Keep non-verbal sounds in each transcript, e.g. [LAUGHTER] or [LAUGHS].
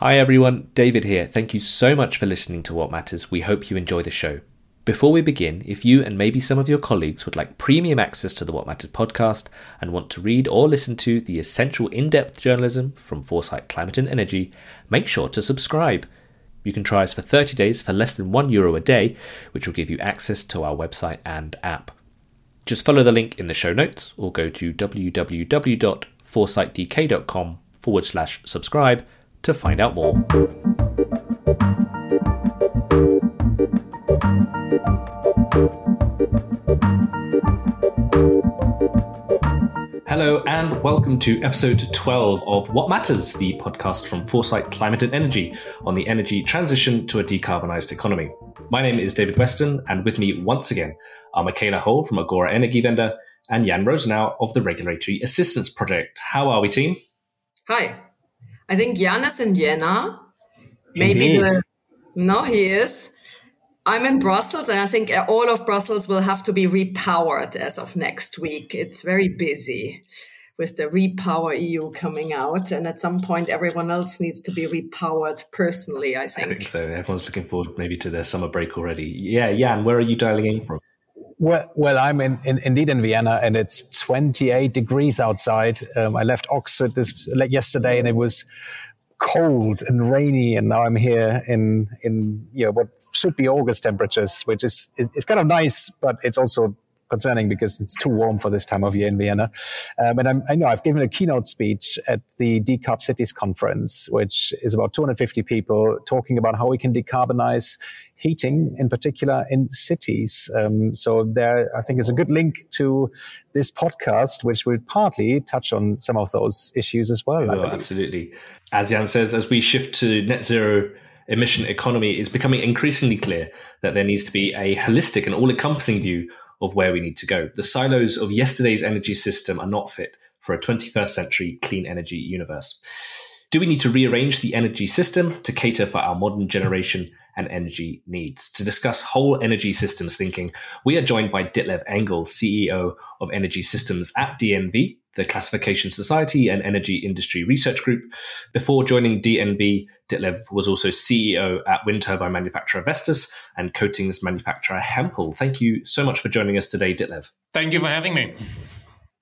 Hi everyone, David here. Thank you so much for listening to Watt Matters. We hope you enjoy the show. Before we begin, if you and maybe some of your colleagues would like premium access to the Watt Matters podcast and want to read or listen to the essential in depth journalism from Foresight Climate and Energy, make sure to subscribe. You can try us for 30 days for less than €1 Euro a day, which will give you access to our website and app. Just follow the link in the show notes or go to www.foresightdk.com forward slash subscribe to find out more. Hello, and welcome to episode 12 of Watt Matters, the podcast from Foresight Climate and Energy on the energy transition to a decarbonised economy. My name is David Weston, and with me once again are Michaela Holl from Agora Energiewende and Jan Rosenau of the Regulatory Assistance Project. How are we, team? Hi. I think Jan is in Vienna. Maybe the no, he is. I'm in Brussels, and I think all of Brussels will have to be repowered as of next week. It's very busy with the Repower EU coming out, and at some point, everyone else needs to be repowered personally. I think. I think so. Everyone's looking forward maybe to their summer break already. Yeah, Jan, where are you dialing in from? Well, well, I'm in, in, indeed in Vienna, and it's 28 degrees outside. Um, I left Oxford this yesterday, and it was cold and rainy, and now I'm here in in you know what should be August temperatures, which is it's kind of nice, but it's also concerning because it's too warm for this time of year in Vienna. Um, and I'm, i know I've given a keynote speech at the Decarb Cities conference, which is about 250 people talking about how we can decarbonize heating, in particular in cities. Um, so there, I think, is a good link to this podcast, which will partly touch on some of those issues as well. Oh, absolutely. As Jan says, as we shift to net zero emission economy, it's becoming increasingly clear that there needs to be a holistic and all encompassing view of where we need to go. The silos of yesterday's energy system are not fit for a 21st century clean energy universe. Do we need to rearrange the energy system to cater for our modern generation and energy needs? To discuss whole energy systems thinking, we are joined by Ditlev Engel, CEO of Energy Systems at DNV, the Classification Society and Energy Industry Research Group. Before joining DNV, Ditlev was also CEO at wind turbine manufacturer Vestas and coatings manufacturer Hempel. Thank you so much for joining us today, Ditlev. Thank you for having me.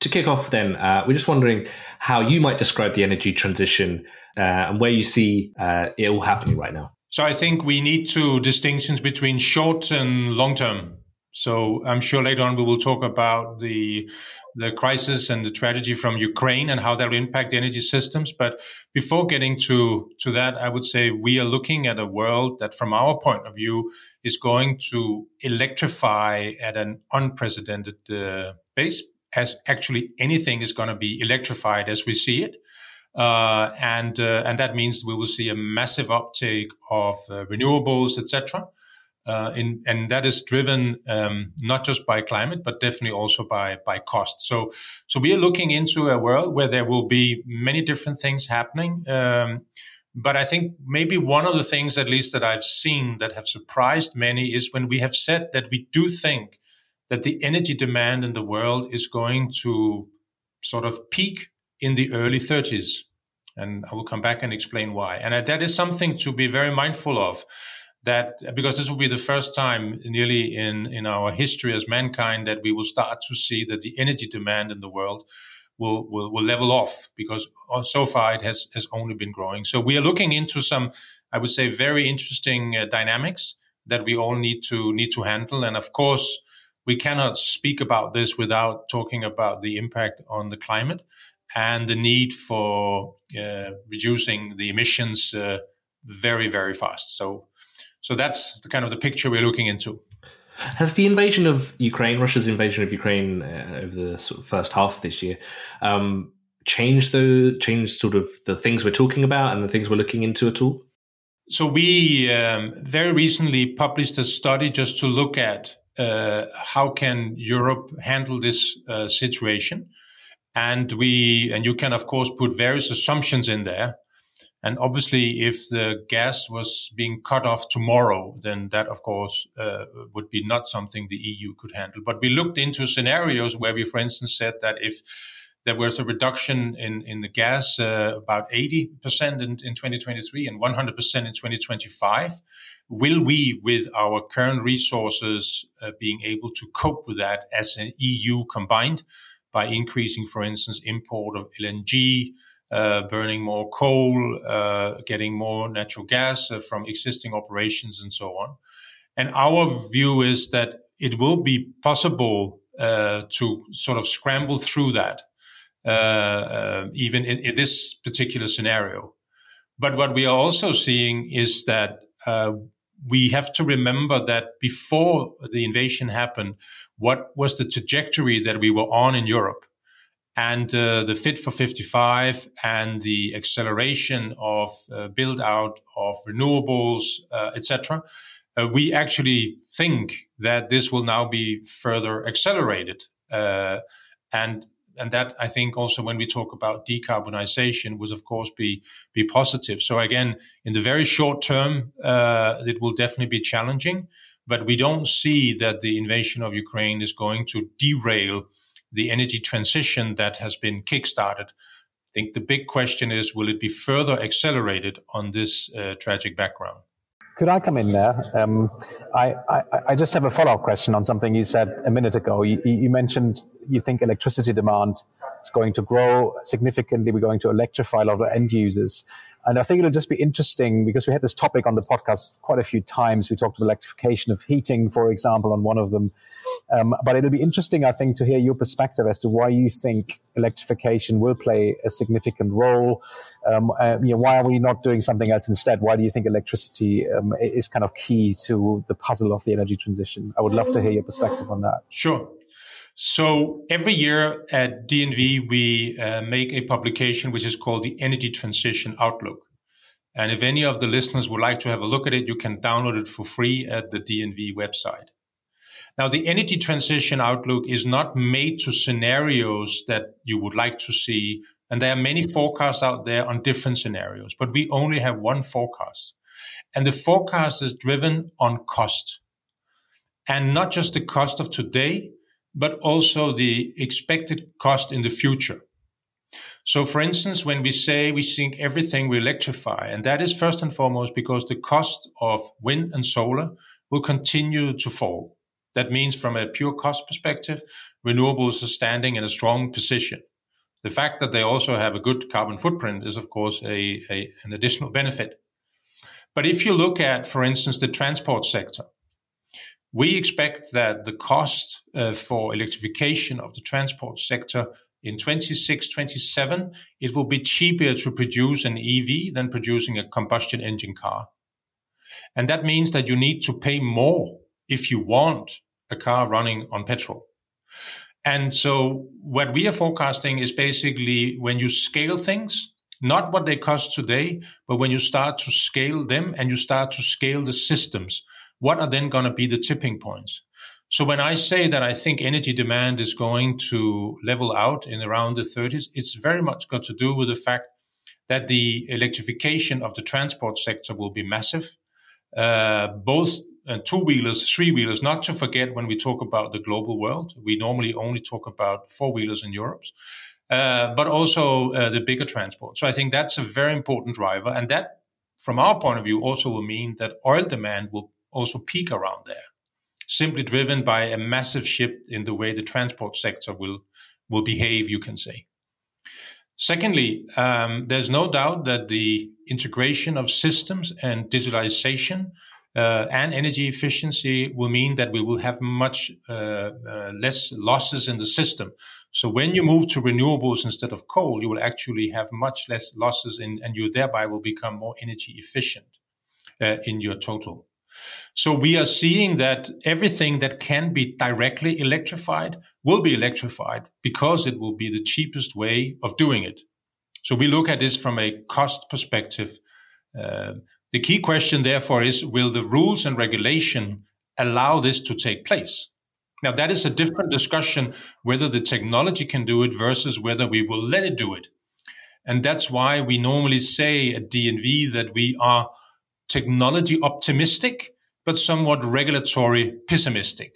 To kick off, then, uh, we're just wondering how you might describe the energy transition uh, and where you see uh, it all happening right now. So I think we need to distinctions between short and long term. So I'm sure later on we will talk about the the crisis and the tragedy from Ukraine and how that will impact the energy systems. But before getting to to that, I would say we are looking at a world that, from our point of view, is going to electrify at an unprecedented uh, pace. As actually anything is going to be electrified as we see it. Uh, and uh, and that means we will see a massive uptake of uh, renewables, etc uh, in, and that is driven um, not just by climate, but definitely also by by cost. So, so we are looking into a world where there will be many different things happening. Um, but I think maybe one of the things, at least that I've seen, that have surprised many is when we have said that we do think that the energy demand in the world is going to sort of peak in the early 30s. And I will come back and explain why. And that is something to be very mindful of that because this will be the first time nearly in, in our history as mankind that we will start to see that the energy demand in the world will, will, will level off because so far it has, has only been growing. So we are looking into some, I would say, very interesting uh, dynamics that we all need to need to handle. And of course, we cannot speak about this without talking about the impact on the climate and the need for uh, reducing the emissions uh, very, very fast. So so that's the kind of the picture we're looking into. Has the invasion of Ukraine, Russia's invasion of Ukraine uh, over the sort of first half of this year, um, changed the changed sort of the things we're talking about and the things we're looking into at all? So we um, very recently published a study just to look at uh, how can Europe handle this uh, situation, and we and you can of course put various assumptions in there. And obviously, if the gas was being cut off tomorrow, then that, of course, uh, would be not something the EU could handle. But we looked into scenarios where we, for instance, said that if there was a reduction in, in the gas uh, about 80% in, in 2023 and 100% in 2025. Will we, with our current resources, uh, being able to cope with that as an EU combined by increasing, for instance, import of LNG, burning more coal, uh, getting more natural gas uh, from existing operations and so on? And our view is that it will be possible uh, to sort of scramble through that uh, uh, even in, in, this particular scenario. But what we are also seeing is that uh, we have to remember that before the invasion happened, what was the trajectory that we were on in Europe? And uh, the Fit for 55 and the acceleration of uh, build out of renewables, uh, etc. we actually think that this will now be further accelerated. and and that I think also when we talk about decarbonization would of course be be positive. So again, in the very short term, uh, it will definitely be challenging, but we don't see that the invasion of Ukraine is going to derail the energy transition that has been kickstarted. I think the big question is, will it be further accelerated on this uh, tragic background? Could I come in there? Um, I, I, I, just have a follow up question on something you said a minute ago. You, you, mentioned you think electricity demand is going to grow significantly. We're going to electrify a lot of end users. And I think it'll just be interesting because we had this topic on the podcast quite a few times. We talked about electrification of heating, for example, on one of them. Um, but it'll be interesting, I think, to hear your perspective as to why you think electrification will play a significant role. Um, uh, you know, why are we not doing something else instead? Why do you think electricity um, is kind of key to the puzzle of the energy transition? I would love to hear your perspective on that. Sure. So every year at DNV, we uh, make a publication which is called the Energy Transition Outlook. And if any of the listeners would like to have a look at it, you can download it for free at the DNV website. Now, the energy transition outlook is not made to scenarios that you would like to see. And there are many forecasts out there on different scenarios, but we only have one forecast. And the forecast is driven on cost and not just the cost of today, but also the expected cost in the future. So, for instance, when we say we think everything will electrify, and that is first and foremost because the cost of wind and solar will continue to fall. That means, from a pure cost perspective, renewables are standing in a strong position. The fact that they also have a good carbon footprint is, of course, a, a an additional benefit. But if you look at, for instance, the transport sector, we expect that the cost uh, for electrification of the transport sector in 26, 27, it will be cheaper to produce an EV than producing a combustion engine car. And that means that you need to pay more if you want a car running on petrol. And so what we are forecasting is basically when you scale things, not what they cost today, but when you start to scale them and you start to scale the systems what are then going to be the tipping points? So when I say that I think energy demand is going to level out in around the 30s, it's very much got to do with the fact that the electrification of the transport sector will be massive. Uh, both uh, two wheelers, three wheelers, not to forget when we talk about the global world, we normally only talk about four wheelers in Europe, uh, but also uh, the bigger transport. So I think that's a very important driver. And that, from our point of view, also will mean that oil demand will also peak around there, simply driven by a massive shift in the way the transport sector will will behave. You can say. Secondly, um, there's no doubt that the integration of systems and digitalization uh, and energy efficiency will mean that we will have much uh, uh, less losses in the system. So when you move to renewables instead of coal, you will actually have much less losses in, and you thereby will become more energy efficient uh, in your total. So we are seeing that everything that can be directly electrified will be electrified because it will be the cheapest way of doing it. So we look at this from a cost perspective. Uh, the key question, therefore, is will the rules and regulation allow this to take place? Now, that is a different discussion whether the technology can do it versus whether we will let it do it. And that's why we normally say at DNV that we are technology optimistic, but somewhat regulatory pessimistic,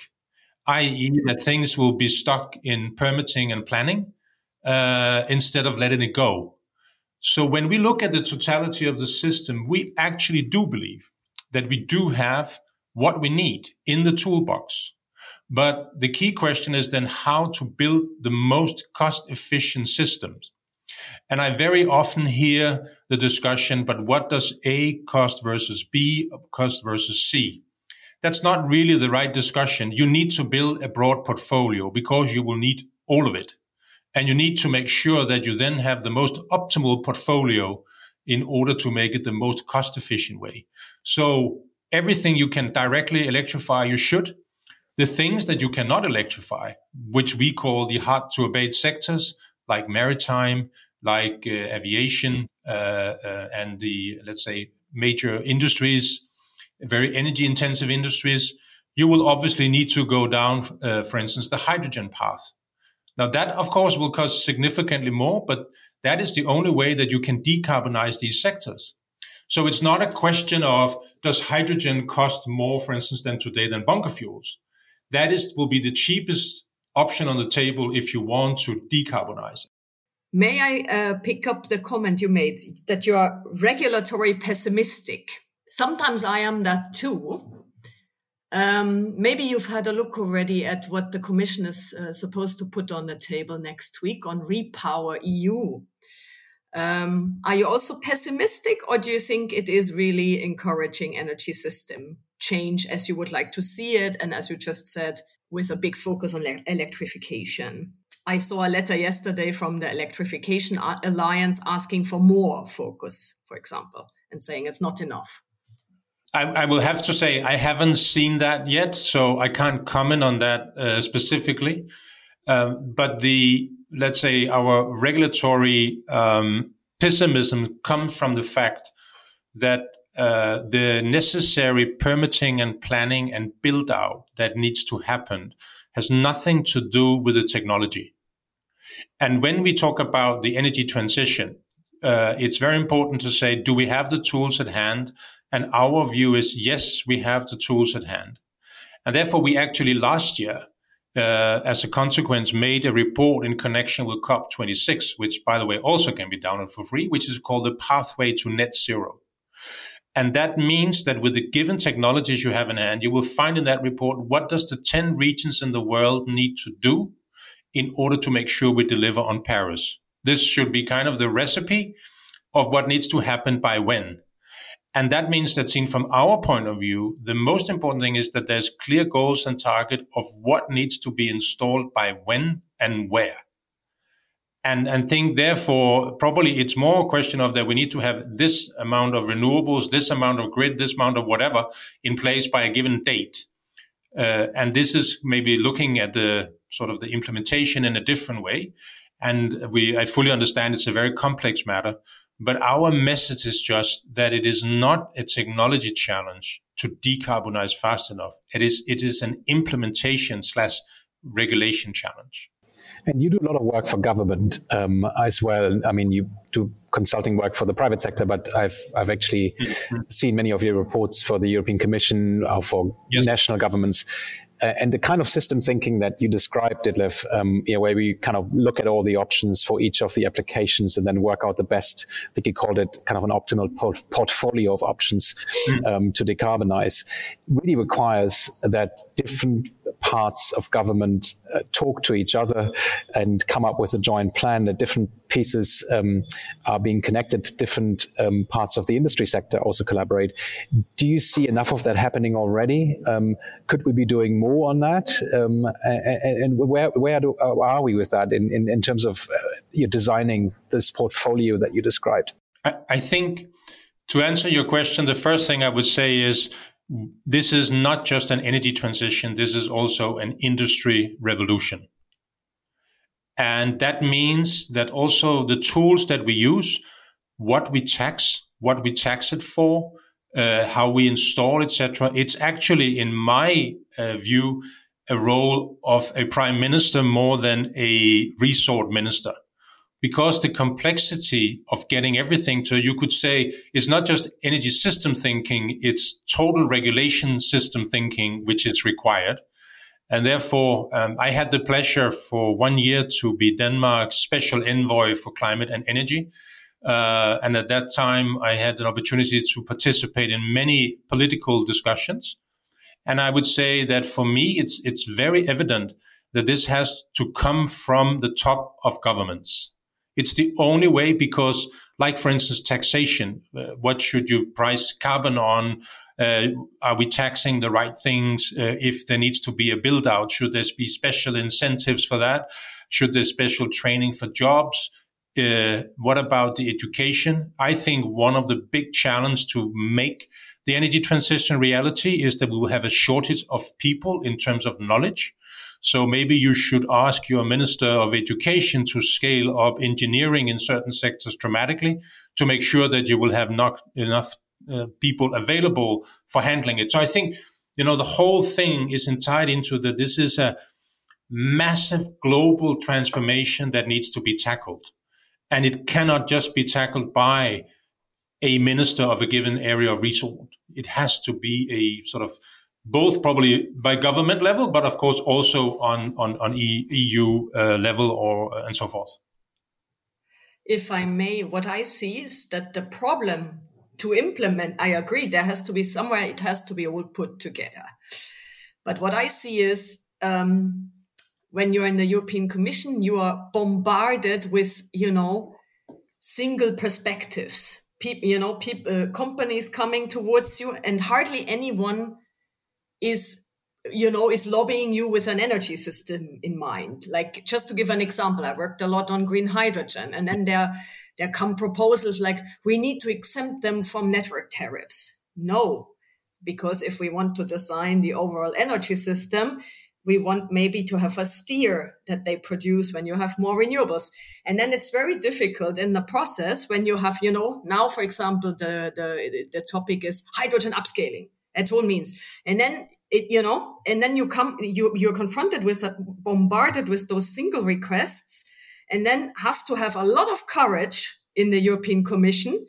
i.e., that things will be stuck in permitting and planning uh, instead of letting it go. So when we look at the totality of the system, we actually do believe that we do have what we need in the toolbox. But the key question is then how to build the most cost efficient systems. And I very often hear the discussion, but what does A cost versus B cost versus C? That's not really the right discussion. You need to build a broad portfolio because you will need all of it. And you need to make sure that you then have the most optimal portfolio in order to make it the most cost efficient way. So everything you can directly electrify, you should. The things that you cannot electrify, which we call the hard to abate sectors, like maritime, like uh, aviation, uh, uh, and the, let's say, major industries, very energy intensive industries, you will obviously need to go down, uh, for instance, the hydrogen path. Now that, of course, will cost significantly more, but that is the only way that you can decarbonize these sectors. So it's not a question of does hydrogen cost more, for instance, than today than bunker fuels? That is will be the cheapest option on the table if you want to decarbonize. May I uh, pick up the comment you made that you are regulatory pessimistic? Sometimes I am that too. Um, maybe you've had a look already at what the Commission is uh, supposed to put on the table next week on Repower EU. Um, are you also pessimistic, or do you think it is really encouraging energy system change as you would like to see it, and as you just said, with a big focus on le- electrification? I saw a letter yesterday from the Electrification Alliance asking for more focus, for example, and saying it's not enough. I, I, will have to say I haven't seen that yet, so I can't comment on that uh, specifically. Um, but the let's say our regulatory um, pessimism comes from the fact that uh, the necessary permitting and planning and build out that needs to happen has nothing to do with the technology. And when we talk about the energy transition, uh, it's very important to say, do we have the tools at hand? And our view is, yes, we have the tools at hand. And therefore, we actually last year, uh, as a consequence, made a report in connection with COP26, which, by the way, also can be downloaded for free, which is called the Pathway to Net Zero. And that means that with the given technologies you have in hand, you will find in that report what does the 10 regions in the world need to do in order to make sure we deliver on Paris. This should be kind of the recipe of what needs to happen by when. And that means that seen from our point of view, the most important thing is that there's clear goals and target of what needs to be installed by when and where. And, and think therefore, probably it's more a question of that we need to have this amount of renewables, this amount of grid, this amount of whatever in place by a given date. Uh, and this is maybe looking at the sort of the implementation in a different way. And we, I fully understand it's a very complex matter, but our message is just that it is not a technology challenge to decarbonize fast enough. It is, it is an implementation slash regulation challenge. And you do a lot of work for government um, as well. I mean, you do consulting work for the private sector, but I've I've actually mm-hmm. seen many of your reports for the European Commission or for yes. national governments. Uh, and the kind of system thinking that you described, Ditlev, um, you know, where we kind of look at all the options for each of the applications and then work out the best. I think you called it kind of an optimal port- portfolio of options mm. um, to decarbonize. Really requires that different parts of government uh, talk to each other and come up with a joint plan. That different pieces um, are being connected. Different um, parts of the industry sector also collaborate. Do you see enough of that happening already? Um, could we be doing more on that? Um, and, and, where where do, uh, are we with that in, in, in terms of uh, you designing this portfolio that you described? I, I think to answer your question, the first thing I would say is this is not just an energy transition. This is also an industry revolution. And that means that also the tools that we use, what we tax, what we tax it for, uh, how we install, etc. It's actually, in my uh, view, a role of a prime minister more than a resort minister because the complexity of getting everything to, you could say, is not just energy system thinking, it's total regulation system thinking, which is required. And therefore, um, I had the pleasure for one year to be Denmark's special envoy for climate and energy. Uh, and at that time, I had an opportunity to participate in many political discussions. And I would say that for me, it's, it's very evident that this has to come from the top of governments. It's the only way because, like, for instance, taxation, uh, what should you price carbon on? Uh, are we taxing the right things? Uh, if there needs to be a build out, should there be special incentives for that? Should there be special training for jobs? Uh, what about the education? I think one of the big challenges to make the energy transition reality is that we will have a shortage of people in terms of knowledge. So maybe you should ask your minister of education to scale up engineering in certain sectors dramatically to make sure that you will have not enough uh, people available for handling it. So I think, you know, the whole thing is tied into that this is a massive global transformation that needs to be tackled. And it cannot just be tackled by a minister of a given area of resource. It has to be a sort of both probably by government level, but of course also on on, on EU uh, level or uh, and so forth. If I may, what I see is that the problem to implement, I agree, there has to be somewhere it has to be all put together. But what I see is um, when you're in the European Commission, you are bombarded with, you know, single perspectives. People, you know, people, uh, companies coming towards you, and hardly anyone is you know is lobbying you with an energy system in mind. Like just to give an example i worked a lot on green hydrogen and then there there come proposals like we need to exempt them from network tariffs. No because if we want to design the overall energy system we want maybe to have a steer that they produce when you have more renewables. And then it's very difficult in the process when you have you know now for example the the, the topic is hydrogen upscaling at all means. And then it, you know, and then you come, you, you're confronted with, a, bombarded with those single requests and then have to have a lot of courage in the European Commission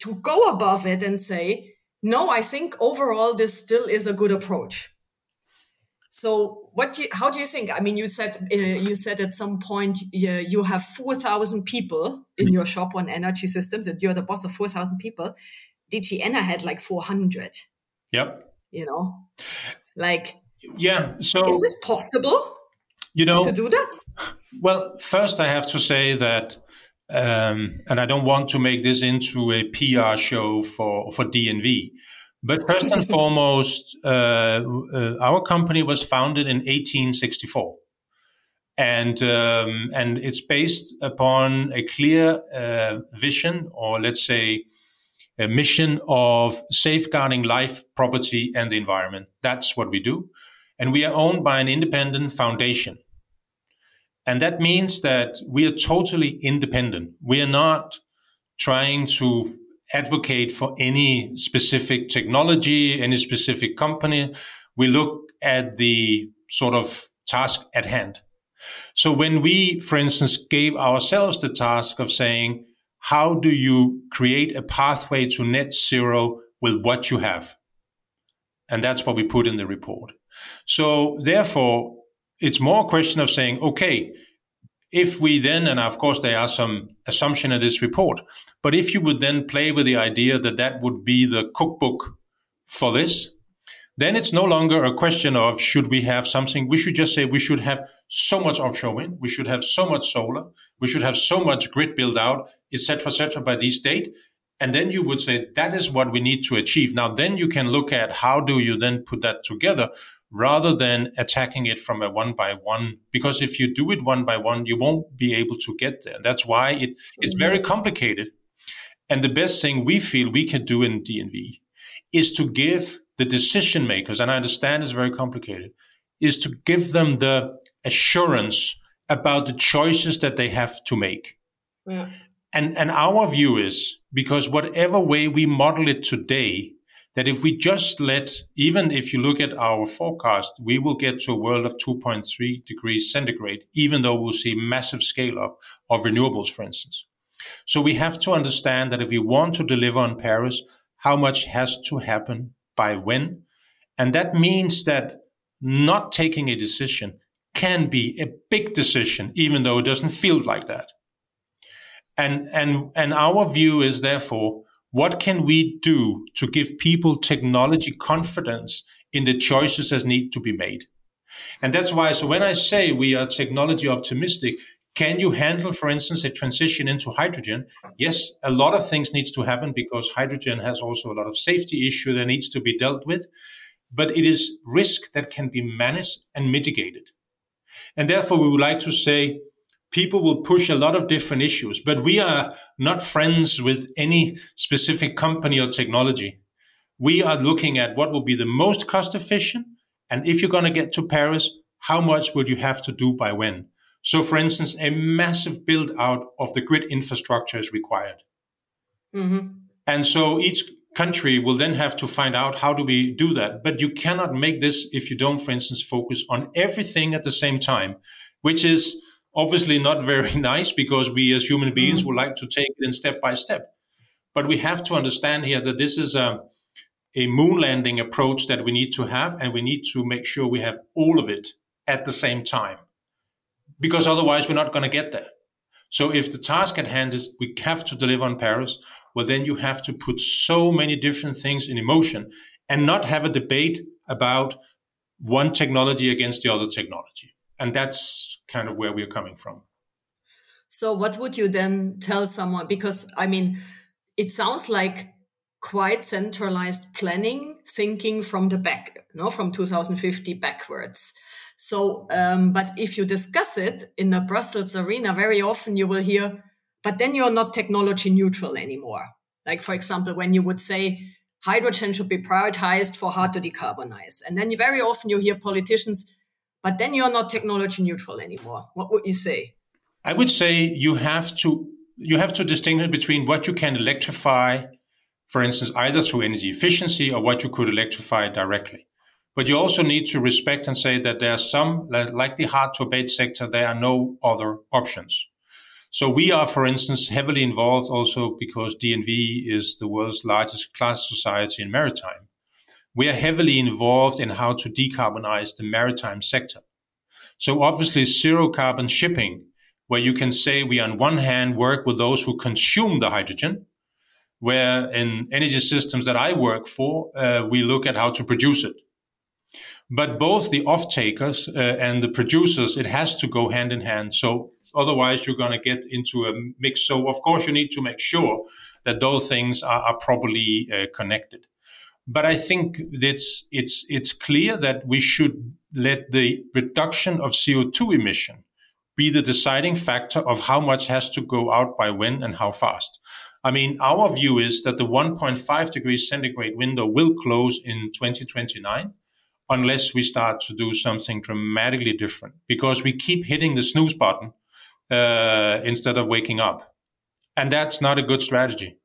to go above it and say, no, I think overall this still is a good approach. So, what? Do you, how do you think? I mean, you said uh, you said at some point uh, you have four thousand people in your shop on energy systems, and you're the boss of four thousand people. DG had like four hundred. Yep. You know, like, yeah. So, is this possible? You know, to do that? Well, first, I have to say that, um, and I don't want to make this into a PR show for, for DNV. But first and [LAUGHS] foremost, uh, uh, our company was founded in 1864 and um, and it's based upon a clear uh, vision, or let's say a mission of safeguarding life, property, and the environment. That's what we do. And we are owned by an independent foundation. And that means that we are totally independent. We are not trying to advocate for any specific technology, any specific company. We look at the sort of task at hand. So when we, for instance, gave ourselves the task of saying, how do you create a pathway to net zero with what you have? And that's what we put in the report. So therefore, it's more a question of saying, okay, if we then, and of course there are some assumption in this report, but if you would then play with the idea that that would be the cookbook for this, then it's no longer a question of should we have something. We should just say we should have so much offshore wind. We should have so much solar. We should have so much grid build out, etc., etc. by this date. And then you would say that is what we need to achieve. Now, then you can look at how do you then put that together rather than attacking it from a one by one. Because if you do it one by one, you won't be able to get there. That's why it, it's very mm-hmm. complicated. And the best thing we feel we can do in DNV is to give the decision makers, and I understand it's very complicated, is to give them the assurance about the choices that they have to make. Yeah. And, and our view is because whatever way we model it today, that if we just let, even if you look at our forecast, we will get to a world of 2.3 degrees centigrade, even though we'll see massive scale up of renewables, for instance. So we have to understand that if we want to deliver on Paris, how much has to happen by when? And that means that not taking a decision can be a big decision, even though it doesn't feel like that. And, and, and our view is therefore, what can we do to give people technology confidence in the choices that need to be made? And that's why, so when I say we are technology optimistic, can you handle, for instance, a transition into hydrogen? Yes, a lot of things needs to happen because hydrogen has also a lot of safety issue that needs to be dealt with. But it is risk that can be managed and mitigated. And therefore, we would like to say people will push a lot of different issues, but we are not friends with any specific company or technology. We are looking at what will be the most cost efficient. And if you're going to get to Paris, how much would you have to do by when? So, for instance, a massive build out of the grid infrastructure is required. Mm-hmm. And so each country will then have to find out how do we do that. But you cannot make this if you don't, for instance, focus on everything at the same time, which is obviously not very [LAUGHS] nice because we as human beings mm-hmm. would like to take it in step by step. But we have to understand here that this is a, a moon landing approach that we need to have, and we need to make sure we have all of it at the same time because otherwise we're not going to get there. So if the task at hand is we have to deliver on Paris, well, then you have to put so many different things in motion and not have a debate about one technology against the other technology. And that's kind of where we're coming from. So, what would you then tell someone? Because, I mean, it sounds like quite centralized planning, thinking from the back, no, from 2050 backwards. So, um, but if you discuss it in the Brussels arena, very often you will hear, but then you're not technology neutral anymore. Like, for example, when you would say hydrogen should be prioritized for hard to decarbonize. And then very often you hear politicians, but then you're not technology neutral anymore. What would you say? I would say you have to you have to distinguish between what you can electrify, for instance, either through energy efficiency or what you could electrify directly. But you also need to respect and say that there are some, like the hard to abate sector, there are no other options. So we are, for instance, heavily involved also because DNV is the world's largest class society in maritime. We are heavily involved in how to decarbonize the maritime sector. So obviously zero carbon shipping, where you can say we on one hand work with those who consume the hydrogen, where in energy systems that I work for, uh, we look at how to produce it. But both the off takers uh, and the producers, it has to go hand in hand. So otherwise, you're going to get into a mix. So of course, you need to make sure that those things are, are properly uh, connected. But I think it's it's it's clear that we should let the reduction of CO2 emission be the deciding factor of how much has to go out by when and how fast. I mean, our view is that the 1.5 degrees centigrade window will close in 2029 unless we start to do something dramatically different because we keep hitting the snooze button uh, instead of waking up. And that's not a good strategy.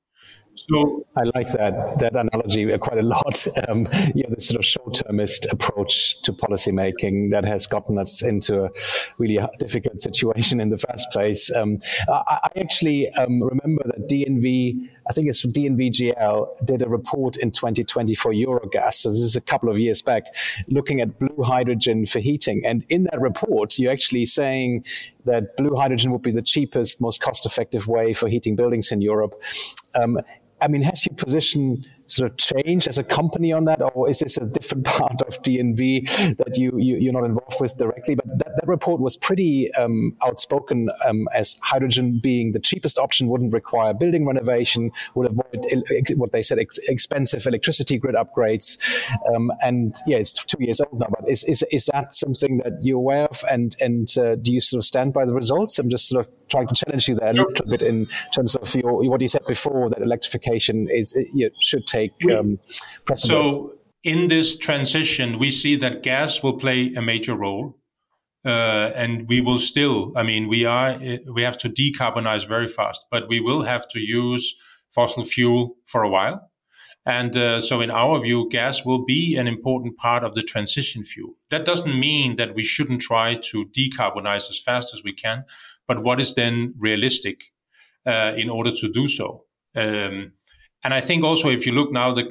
So I like that that analogy quite a lot. [LAUGHS] Um, yeah, the sort of short-termist approach to policymaking that has gotten us into a really difficult [LAUGHS] situation in the first place. Um, I, I, actually um, remember that DNV, I think it's DNVGL, did a report in 2020 for Eurogas. So this is a couple of years back, looking at blue hydrogen for heating. And in that report, you're actually saying that blue hydrogen would be the cheapest, most cost-effective way for heating buildings in Europe. Um, I mean, has your position sort of changed as a company on that, or is this a different [LAUGHS] part of DNV that you, you are not involved with directly? But that, that report was pretty um, outspoken um, as hydrogen being the cheapest option, wouldn't require building renovation, would avoid what they said ex- expensive electricity grid upgrades, um, and yeah, it's two years old now. But is is, is that something that you're aware of, and and uh, do you sort of stand by the results? I'm just sort of trying to challenge you there a little bit in terms of your, what you said before that electrification is you should take um, precedence. So in this transition, we see that gas will play a major role. Uh, and we will still, I mean, we are, we have to decarbonize very fast, but we will have to use fossil fuel for a while. And uh, so, in our view, gas will be an important part of the transition fuel. That doesn't mean that we shouldn't try to decarbonize as fast as we can, but what is then realistic uh, in order to do so? Um, And I think also if you look now the,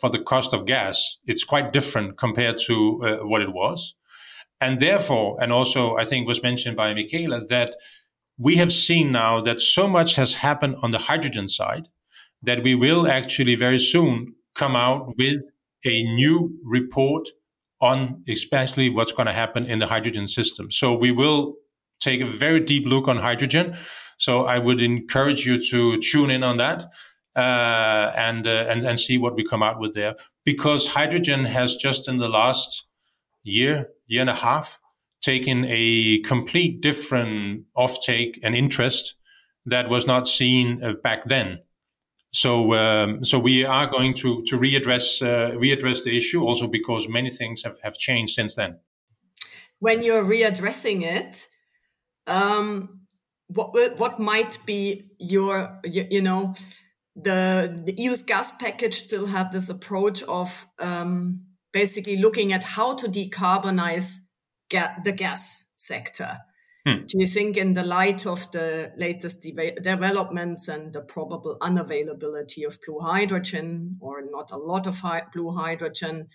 for the cost of gas, it's quite different compared to uh, what it was. And therefore, and also I think was mentioned by Michaela that we have seen now that so much has happened on the hydrogen side that we will actually very soon come out with a new report on especially what's going to happen in the hydrogen system. So we will take a very deep look on hydrogen. So I would encourage you to tune in on that uh, and, uh, and and see what we come out with there. Because hydrogen has just in the last year, year and a half, taken a complete different offtake and interest that was not seen uh, back then. So, um, so we are going to to readdress uh, readdress the issue also because many things have, have changed since then. When you're readdressing it, um, what what might be your you, you know the the EU's gas package still had this approach of um, basically looking at how to decarbonize ga- the gas sector. Hmm. Do you think, in the light of the latest de- developments and the probable unavailability of blue hydrogen or not a lot of hi- blue hydrogen,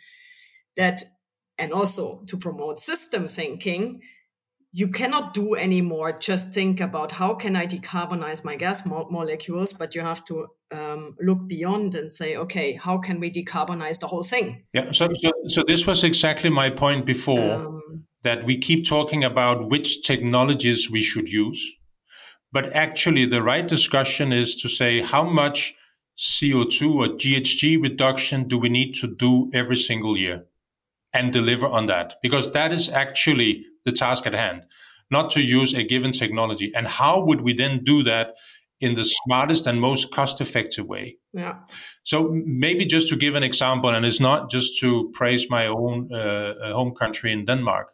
that, and also to promote system thinking, you cannot do anymore just think about how can I decarbonize my gas mo- molecules, but you have to um, look beyond and say, okay, how can we decarbonize the whole thing? Yeah. So, so, so this was exactly my point before. Um, that we keep talking about which technologies we should use. But actually, the right discussion is to say how much CO2 or GHG reduction do we need to do every single year and deliver on that? Because that is actually the task at hand, not to use a given technology. And how would we then do that in the smartest and most cost effective way? Yeah. So maybe just to give an example, and it's not just to praise my own uh, home country in Denmark.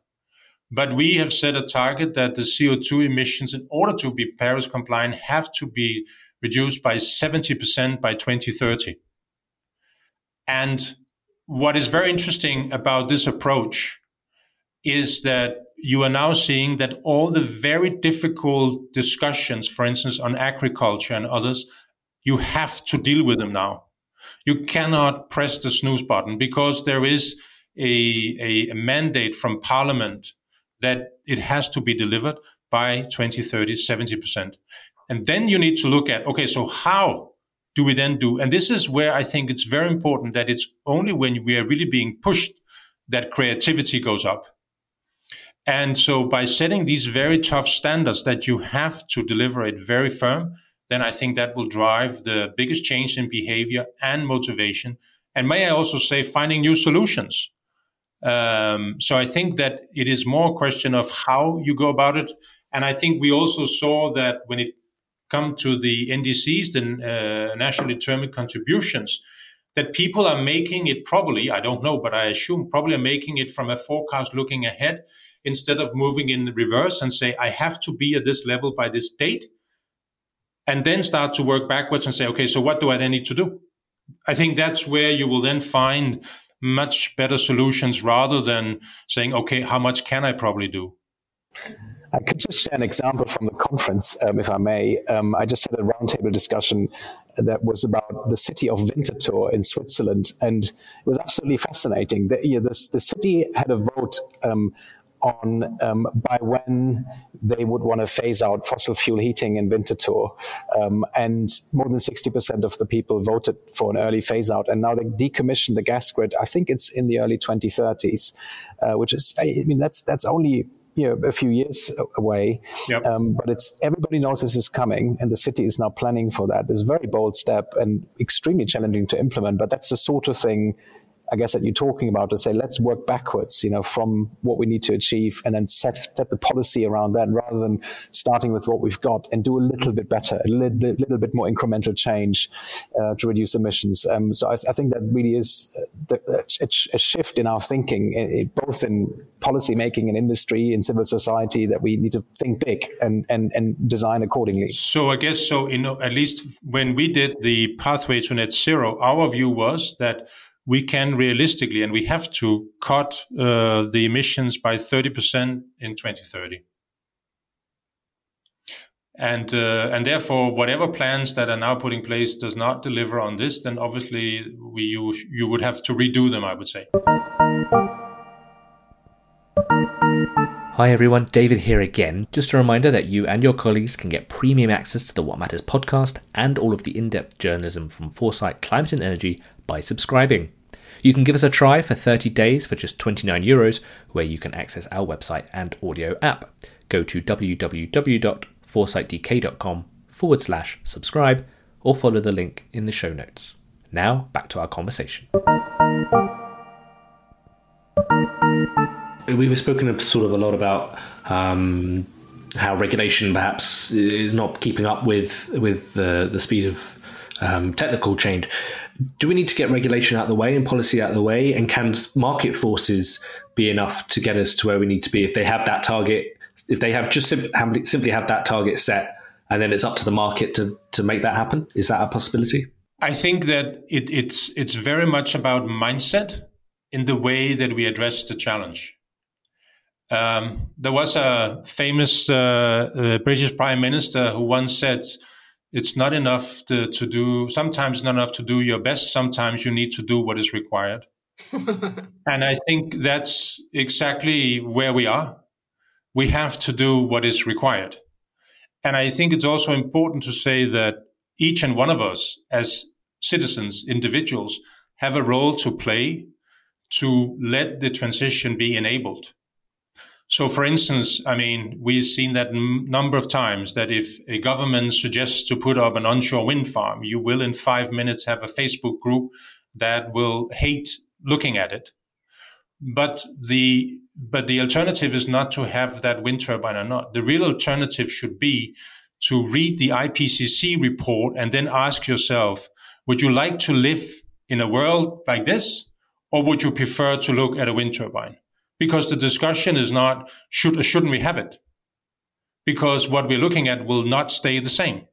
But we have set a target that the CO2 emissions, in order to be Paris compliant, have to be reduced by 70% by 2030. And what is very interesting about this approach is that you are now seeing that all the very difficult discussions, for instance, on agriculture and others, you have to deal with them now. You cannot press the snooze button because there is a, a, mandate from parliament that it has to be delivered by 2030, 70%. And then you need to look at, okay, so how do we then do? And this is where I think it's very important that it's only when we are really being pushed that creativity goes up. And so by setting these very tough standards that you have to deliver it very firm, then I think that will drive the biggest change in behavior and motivation. And may I also say finding new solutions. Um, so I think that it is more a question of how you go about it. And I think we also saw that when it come to the NDCs, the uh, nationally determined contributions, that people are making it probably, I don't know, but I assume probably are making it from a forecast looking ahead instead of moving in reverse and say, I have to be at this level by this date. And then start to work backwards and say, okay, so what do I then need to do? I think that's where you will then find much better solutions rather than saying, okay, how much can I probably do? I could just share an example from the conference, um, if I may. Um, I just had a roundtable discussion that was about the city of Winterthur in Switzerland, and it was absolutely fascinating. The, you know, the, the city had a vote um, on um, by when they would want to phase out fossil fuel heating in Winterthur. Um, and more than 60% of the people voted for an early phase out. And now they decommissioned the gas grid. I think it's in the early 2030s, uh, which is, I mean, that's, that's only you know, a few years away. Yep. Um, but it's everybody knows this is coming, and the city is now planning for that. It's a very bold step and extremely challenging to implement. But that's the sort of thing I guess that you're talking about to say let's work backwards, you know, from what we need to achieve, and then set set the policy around that, rather than starting with what we've got and do a little bit better, a little bit, little bit more incremental change uh, to reduce emissions. Um, so I, I, think that really is uh, the, a, a, shift in our thinking, it, both in policy making in industry and civil society, that we need to think big and and and design accordingly. So I guess so. You know, at least when we did the pathway to net zero, our view was that we can realistically and we have to cut uh, the emissions by 30% in 2030. And uh, and therefore, whatever plans that are now put in place does not deliver on this, then obviously we you, you would have to redo them. I would say. Hi everyone, David here again. Just a reminder that you and your colleagues can get premium access to the Watt Matters podcast and all of the in depth journalism from Foresight Climate and Energy by subscribing. You can give us a try for 30 days for just 29 euros, where you can access our website and audio app. Go to www.foresightdk.com forward slash subscribe or follow the link in the show notes. Now, back to our conversation. We've spoken sort of a lot about um, how regulation perhaps is not keeping up with with the, the speed of um, technical change. Do we need to get regulation out of the way and policy out of the way? And can market forces be enough to get us to where we need to be if they have that target? If they have just sim- simply have that target set, and then it's up to the market to to make that happen? Is that a possibility? I think that it, it's it's very much about mindset in the way that we address the challenge. Um, there was a famous uh, uh, British prime minister who once said, "It's not enough to, to do. Sometimes not enough to do your best. Sometimes you need to do what is required." [LAUGHS] and I think that's exactly where we are. We have to do what is required. And I think it's also important to say that each and one of us, as citizens, individuals, have a role to play to let the transition be enabled. So, for instance, I mean, we've seen that a number of times that if a government suggests to put up an onshore wind farm, you will in five minutes have a Facebook group that will hate looking at it. But the but the alternative is not to have that wind turbine or not. The real alternative should be to read the IPCC report and then ask yourself, would you like to live in a world like this, or would you prefer to look at a wind turbine? Because the discussion is not should or shouldn't we have it? Because what we're looking at will not stay the same.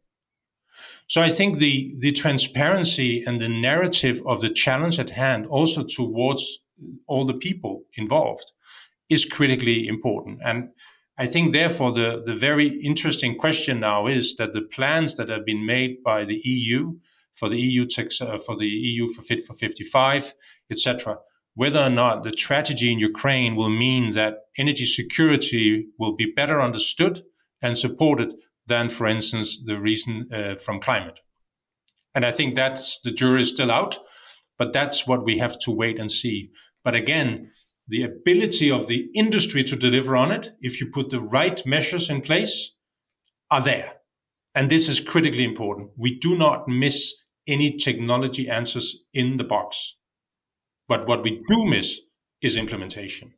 So I think the, the transparency and the narrative of the challenge at hand also towards all the people involved is critically important. And I think therefore the, the very interesting question now is that the plans that have been made by the EU for the EU tex, uh, for the EU for Fit for 55, etc whether or not the tragedy in Ukraine will mean that energy security will be better understood and supported than, for instance, the reason uh, from climate. And I think that's the jury is still out, but that's what we have to wait and see. But again, the ability of the industry to deliver on it, if you put the right measures in place, are there. And this is critically important. We do not miss any technology answers in the box. But what we do miss is implementation.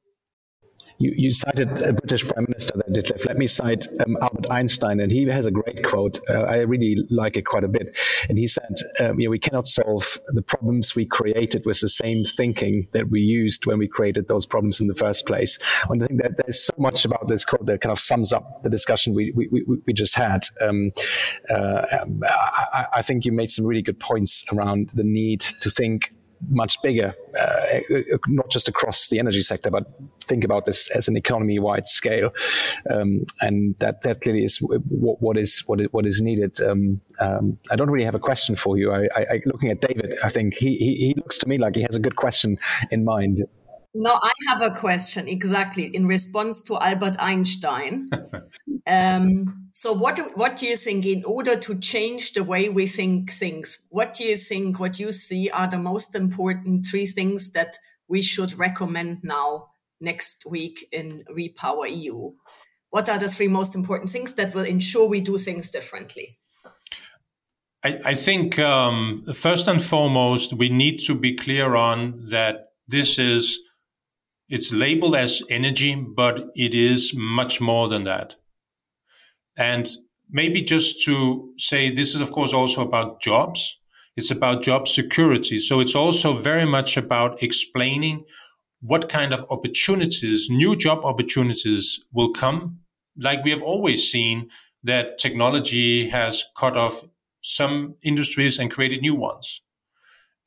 You, you, cited a British Prime Minister there, Ditlev. Let me cite um, Albert Einstein, and he has a great quote. Uh, I really like it quite a bit. And he said, um, you know, we cannot solve the problems we created with the same thinking that we used when we created those problems in the first place. And I think that there's so much about this quote that kind of sums up the discussion we, we, we, we just had. Um, uh, um, I, I think you made some really good points around the need to think much bigger, uh, not just across the energy sector, but think about this as an economy-wide scale, um, and that that clearly is what, what is what is what is needed. Um, um, I don't really have a question for you. I, I, looking at David, I think he, he he looks to me like he has a good question in mind. No, I have a question exactly in response to Albert Einstein. [LAUGHS] um, so, what do, what do you think in order to change the way we think things? What do you think? What you see are the most important three things that we should recommend now next week in Repower EU? What are the three most important things that will ensure we do things differently? I, I think um, first and foremost, we need to be clear on that this is it's labeled as energy, but it is much more than that. And maybe just to say this is, of course, also about jobs. It's about job security. So it's also very much about explaining what kind of opportunities, new job opportunities will come. Like we have always seen that technology has cut off some industries and created new ones.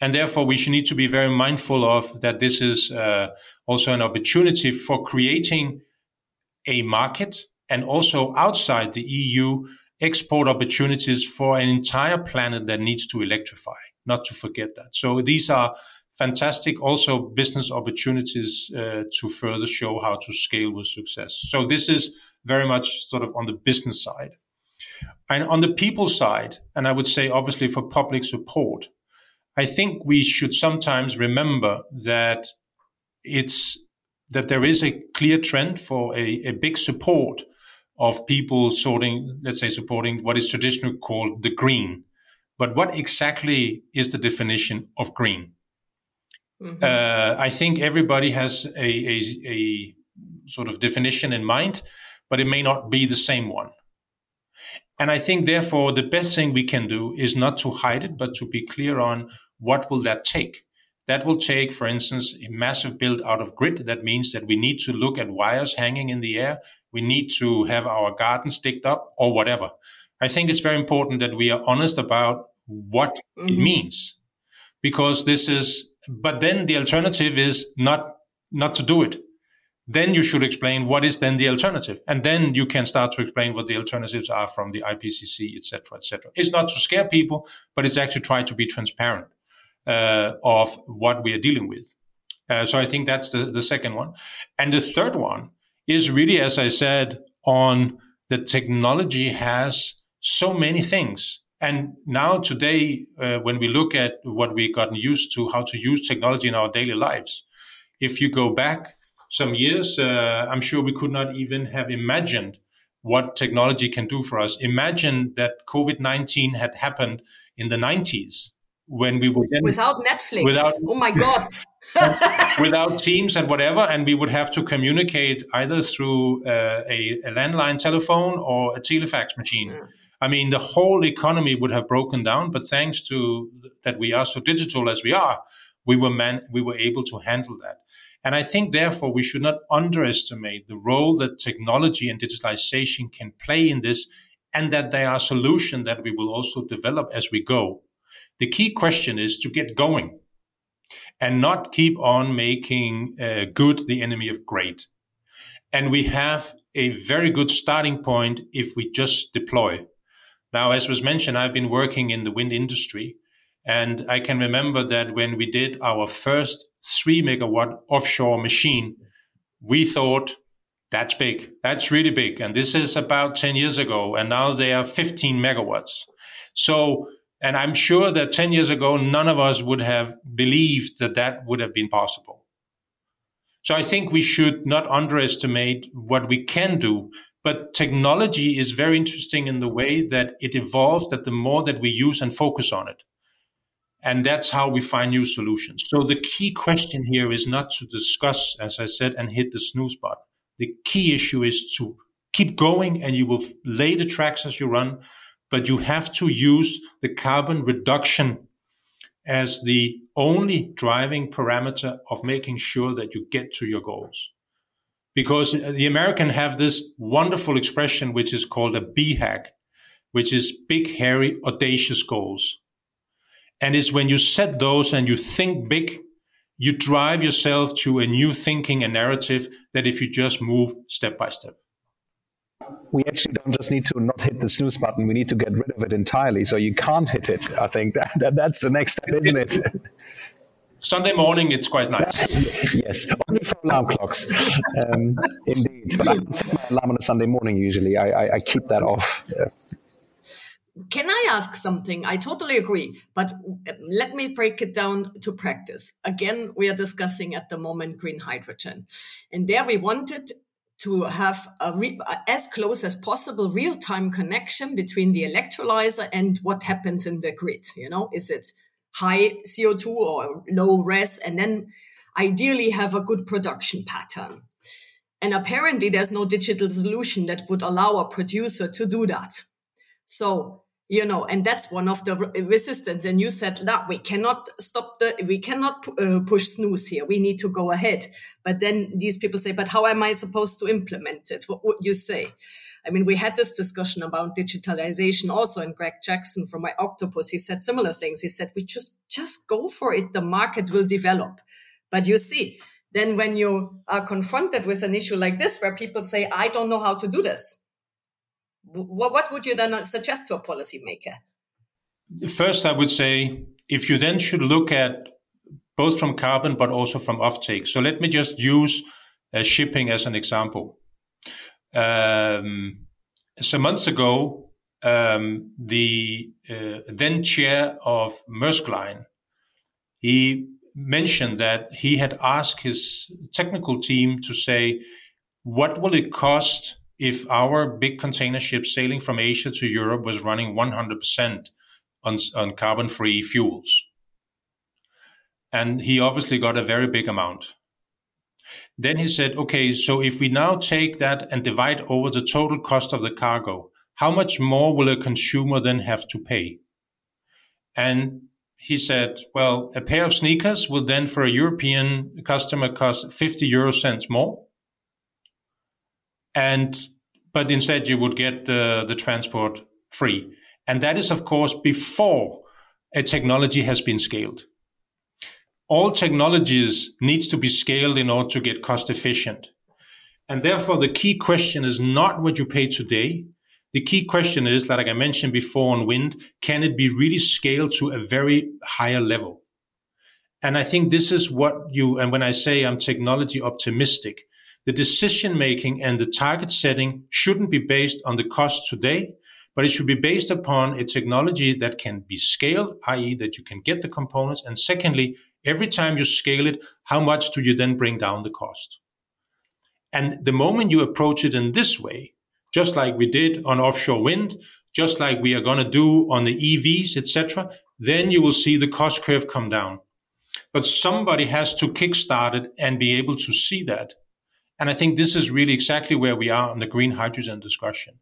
And therefore, we should need to be very mindful of that this is uh, also an opportunity for creating a market and also outside the EU, export opportunities for an entire planet that needs to electrify, not to forget that. So these are fantastic also business opportunities uh, to further show how to scale with success. So this is very much sort of on the business side. And on the people side, and I would say obviously for public support, I think we should sometimes remember that it's that there is a clear trend for a, a big support of people sorting, let's say, supporting what is traditionally called the green. But what exactly is the definition of green? Mm-hmm. Uh, I think everybody has a, a, a sort of definition in mind, but it may not be the same one. And I think, therefore, the best thing we can do is not to hide it, but to be clear on what will that take. That will take, for instance, a massive build out of grid. That means that we need to look at wires hanging in the air. We need to have our gardens digged up or whatever. I think it's very important that we are honest about what mm-hmm. it means because this is, but then the alternative is not, not to do it. Then you should explain what is then the alternative. And then you can start to explain what the alternatives are from the IPCC, etc., etc. It's not to scare people, but it's actually try to be transparent uh, of what we are dealing with. Uh, so I think that's the, the second one. And the third one is really, as I said, on the technology has so many things. And now today, uh, when we look at what we've gotten used to, how to use technology in our daily lives, if you go back some years, uh, I'm sure we could not even have imagined what technology can do for us. Imagine that COVID-19 had happened in the 90s when we would without Netflix. Without oh my god. [LAUGHS] without Teams and whatever, and we would have to communicate either through uh, a, a, landline telephone or a telefax machine. Mm. I mean, the whole economy would have broken down. But thanks to that, we are so digital as we are, we were man, we were able to handle that. And I think, therefore, we should not underestimate the role that technology and digitalization can play in this, and that they are solutions that we will also develop as we go. The key question is to get going and not keep on making uh, good the enemy of great. And we have a very good starting point if we just deploy. Now, as was mentioned, I've been working in the wind industry. And I can remember that when we did our first three megawatt offshore machine, we thought that's big. That's really big. And this is about 10 years ago. And now they are 15 megawatts. So and I'm sure that 10 years ago, none of us would have believed that that would have been possible. So I think we should not underestimate what we can do. But technology is very interesting in the way that it evolves, that the more that we use and focus on it. And that's how we find new solutions. So the key question here is not to discuss, as I said, and hit the snooze button. The key issue is to keep going and you will lay the tracks as you run but you have to use the carbon reduction as the only driving parameter of making sure that you get to your goals. Because the American have this wonderful expression, which is called a BHAG, which is big, hairy, audacious goals. And it's when you set those and you think big, you drive yourself to a new thinking and narrative that if you just move step by step we actually don't just need to not hit the snooze button. We need to get rid of it entirely. So you can't hit it. I think [LAUGHS] that, that that's the next step, isn't it? [LAUGHS] Sunday morning, it's quite nice. [LAUGHS] yes, only for alarm clocks, um, indeed. But I set my alarm on a Sunday morning usually. I, I, I keep that off. Yeah. Can I ask something? I totally agree, but let me break it down to practice. Again, we are discussing at the moment green hydrogen. And there we wanted to have a re- as close as possible real time connection between the electrolyzer and what happens in the grid. You know, is it high CO2 or low res? And then ideally have a good production pattern. And apparently there's no digital solution that would allow a producer to do that. So you know and that's one of the resistance. And you said that we cannot stop the we cannot uh, push snooze here. We need to go ahead. But then these people say but how am i supposed to implement it? What would you say? I mean we had this discussion about digitalization also and greg jackson from my octopus he said similar things. He said we just just go for it. The market will develop. But you see then when you are confronted with an issue like this where people say i don't know how to do this what would you then suggest to a policymaker? First, I would say if you then should look at both from carbon but also from offtake. So let me just use uh, shipping as an example. Um, some months ago, um, the uh, then chair of Maersk Line, he mentioned that he had asked his technical team to say, what will it cost if our big container ship sailing from Asia to Europe was running 100% on, on carbon free fuels? And he obviously got a very big amount. Then he said, okay, so if we now take that and divide over the total cost of the cargo, how much more will a consumer then have to pay? And he said, well, a pair of sneakers will then for a European customer cost 50 euro cents more. And, but instead you would get the, the transport free. And that is, of course, before a technology has been scaled. All technologies needs to be scaled in order to get cost efficient. And therefore, the key question is not what you pay today, the key question is, like I mentioned before on wind, can it be really scaled to a very higher level? And I think this is what you, and when I say I'm technology optimistic, the decision making and the target setting shouldn't be based on the cost today, but it should be based upon a technology that can be scaled, i.e. that you can get the components. And secondly, every time you scale it, how much do you then bring down the cost? And the moment you approach it in this way, just like we did on offshore wind, just like we are going to do on the EVs, etc., then you will see the cost curve come down. But somebody has to kickstart it and be able to see that. And I think this is really exactly where we are on the green hydrogen discussion.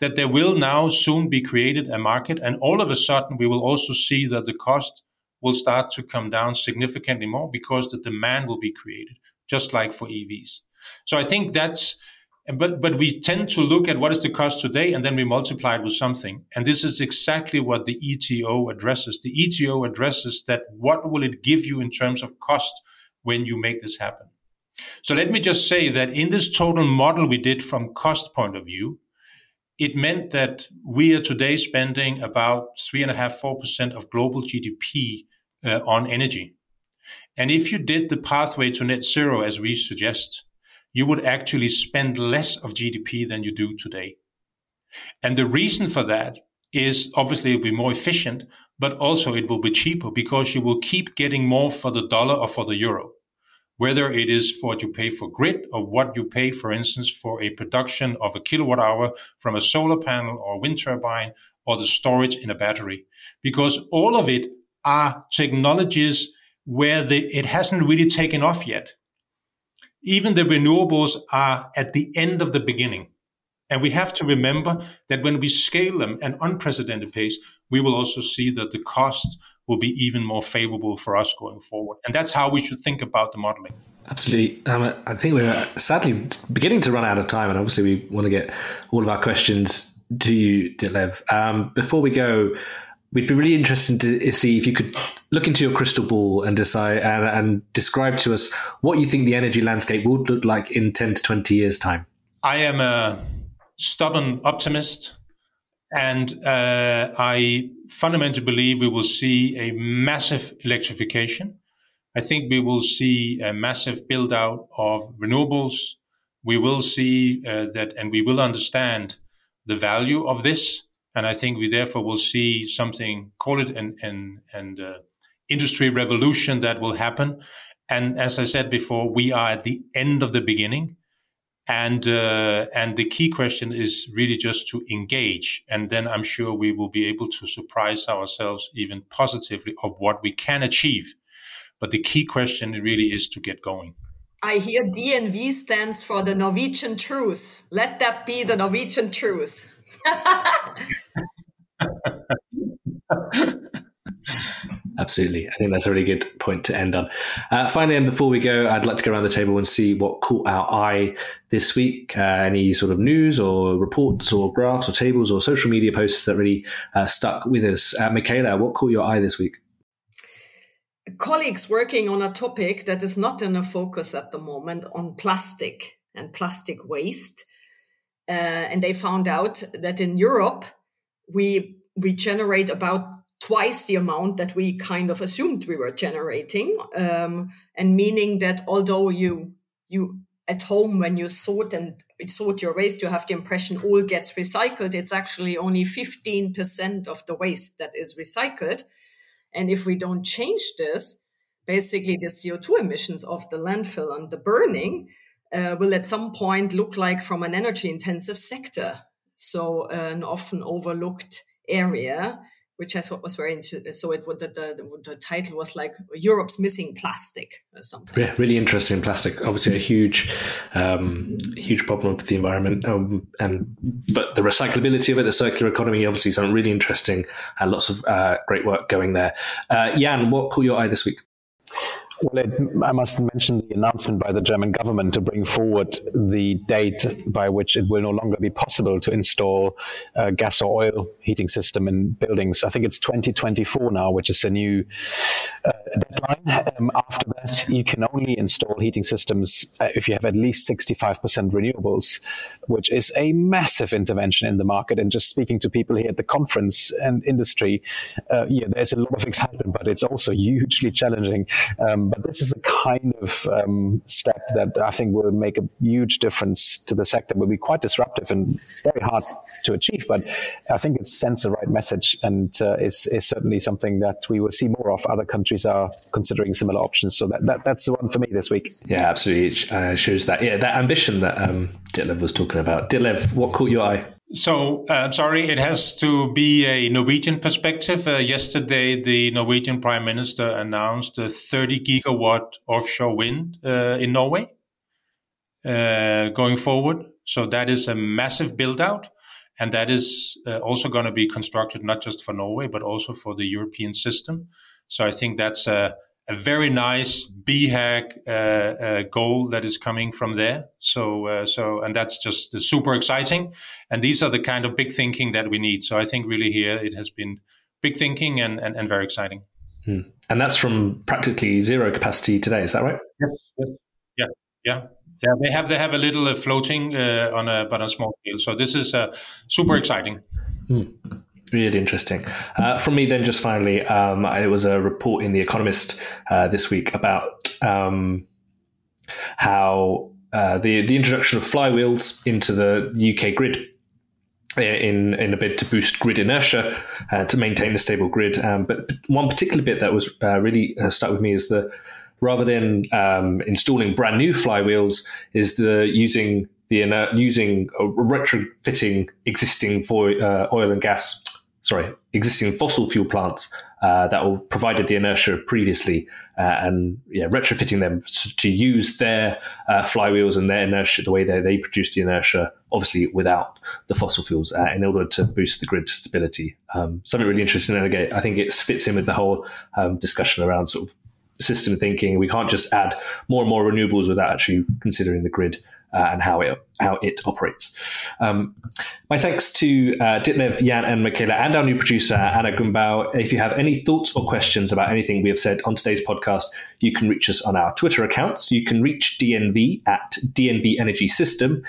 That there will now soon be created a market, and all of a sudden we will also see that the cost will start to come down significantly more because the demand will be created, just like for EVs. So I think that's but but we tend to look at what is the cost today and then we multiply it with something and this is exactly what the eto addresses the eto addresses that what will it give you in terms of cost when you make this happen so let me just say that in this total model we did from cost point of view it meant that we are today spending about three and a half four percent of global gdp uh, on energy and if you did the pathway to net zero as we suggest you would actually spend less of GDP than you do today. And the reason for that is obviously it'll be more efficient, but also it will be cheaper because you will keep getting more for the dollar or for the euro. Whether it is for what you pay for grid or what you pay, for instance, for a production of a kilowatt hour from a solar panel or wind turbine or the storage in a battery. Because all of it are technologies where the, it hasn't really taken off yet even the renewables are at the end of the beginning. And we have to remember that when we scale them at unprecedented pace, we will also see that the costs will be even more favorable for us going forward. And that's how we should think about the modeling. Absolutely. Um, I think we're sadly beginning to run out of time, and obviously we want to get all of our questions to you, Ditlev. Um, before we go, we'd be really interested to see if you could look into your crystal ball and decide and, and, describe to us what you think the energy landscape would look like in 10 to 20 years time i am a stubborn optimist and uh, i fundamentally believe we will see a massive electrification i think we will see a massive build out of renewables we will see uh, that and we will understand the value of this and I think we therefore will see something, call it an, an, an uh, industry revolution that will happen. And as I said before, we are at the end of the beginning. And, uh, and the key question is really just to engage. And then I'm sure we will be able to surprise ourselves even positively of what we can achieve. But the key question really is to get going. I hear DNV stands for the Norwegian truth. Let that be the Norwegian truth. [LAUGHS] [LAUGHS] Absolutely. I think that's a really good point to end on. Uh, finally, and before we go, I'd like to go around the table and see what caught our eye this week. Uh, any sort of news or reports or graphs or tables or social media posts that really uh, stuck with us. Uh, Michaela, what caught your eye this week? Colleagues working on a topic that is not in a focus at the moment on plastic and plastic waste Uh, and they found out that in Europe, we we generate about twice the amount that we kind of assumed we were generating, um, and meaning that although you you at home when you sort and sort your waste, you have the impression all gets recycled. It's actually only 15% of the waste that is recycled. And if we don't change this, basically the CO2 emissions of the landfill and the burning uh, will at some point look like from an energy intensive sector. So an often overlooked area which I thought was very interesting. So it the, the, the title was like Europe's missing plastic or something. Yeah, really interesting. Plastic, obviously a huge, um, huge problem for the environment, um, and but the recyclability of it, the circular economy, obviously something really interesting, and lots of uh, great work going there. Uh, Jan, what caught your eye this week? Well, it, I must mention the announcement by the German government to bring forward the date by which it will no longer be possible to install a gas or oil heating system in buildings. I think it's 2024 now, which is a new uh, deadline. Um, after that, you can only install heating systems uh, if you have at least 65% renewables, which is a massive intervention in the market. And just speaking to people here at the conference and industry, uh, yeah, there's a lot of excitement, but it's also hugely challenging. Um, but this is a kind of um, step that I think will make a huge difference to the sector. Will be quite disruptive and very hard to achieve, but I think it sends the right message and uh, is, is certainly something that we will see more of. Other countries are considering similar options, so that, that that's the one for me this week. Yeah, absolutely. It uh, shows that yeah that ambition that um, Ditlev was talking about. Ditlev, what caught your eye? So, uh, sorry, it has to be a Norwegian perspective. Uh, yesterday, the Norwegian Prime Minister announced a 30 gigawatt offshore wind uh, in Norway uh, going forward. So, that is a massive build out. And that is uh, also going to be constructed not just for Norway, but also for the European system. So, I think that's a a very nice BHAG uh, uh, goal that is coming from there. So, uh, so, and that's just super exciting. And these are the kind of big thinking that we need. So I think really here it has been big thinking and, and, and very exciting. Hmm. And that's from practically zero capacity today. Is that right? Yes. yes. Yeah. Yeah. Yeah. They have, they have a little uh, floating uh, on a, but on a small scale. So this is uh, super exciting. Hmm. Really interesting. Uh, from me, then, just finally, um, it was a report in The Economist uh, this week about um, how uh, the the introduction of flywheels into the UK grid uh, in in a bid to boost grid inertia uh, to maintain a stable grid. Um, but one particular bit that was uh, really stuck with me is the rather than um, installing brand new flywheels, is the using the using retrofitting existing for oil and gas sorry, existing fossil fuel plants uh, that will provided the inertia previously, uh, and yeah, retrofitting them to use their uh, flywheels and their inertia the way they, they produce the inertia, obviously without the fossil fuels, uh, in order to boost the grid stability. Um, something really interesting, and again, I think it fits in with the whole um, discussion around sort of system thinking. We can't just add more and more renewables without actually considering the grid uh, and how it how it operates. Um, my thanks to uh, Ditlev, Jan, and Michaela, and our new producer Anna Gumbau. If you have any thoughts or questions about anything we have said on today's podcast, you can reach us on our Twitter accounts. You can reach DNV at DNV Energy System.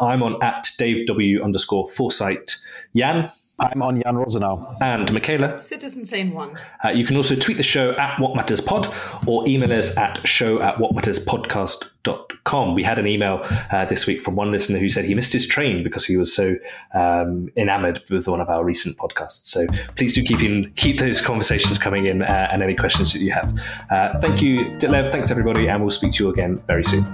I'm on at Dave W underscore Foresight. Jan. I'm on Jan Rosenow. And Michaela. Citizen Sane One. Uh, you can also tweet the show at Watt Matters Pod or email us at show at wattmatterspodcast.com. We had an email uh, this week from one listener who said he missed his train because he was so um, enamored with one of our recent podcasts. So please do keep in, keep those conversations coming in uh, and any questions that you have. Uh, thank you, Ditlev. Thanks, everybody. And we'll speak to you again very soon.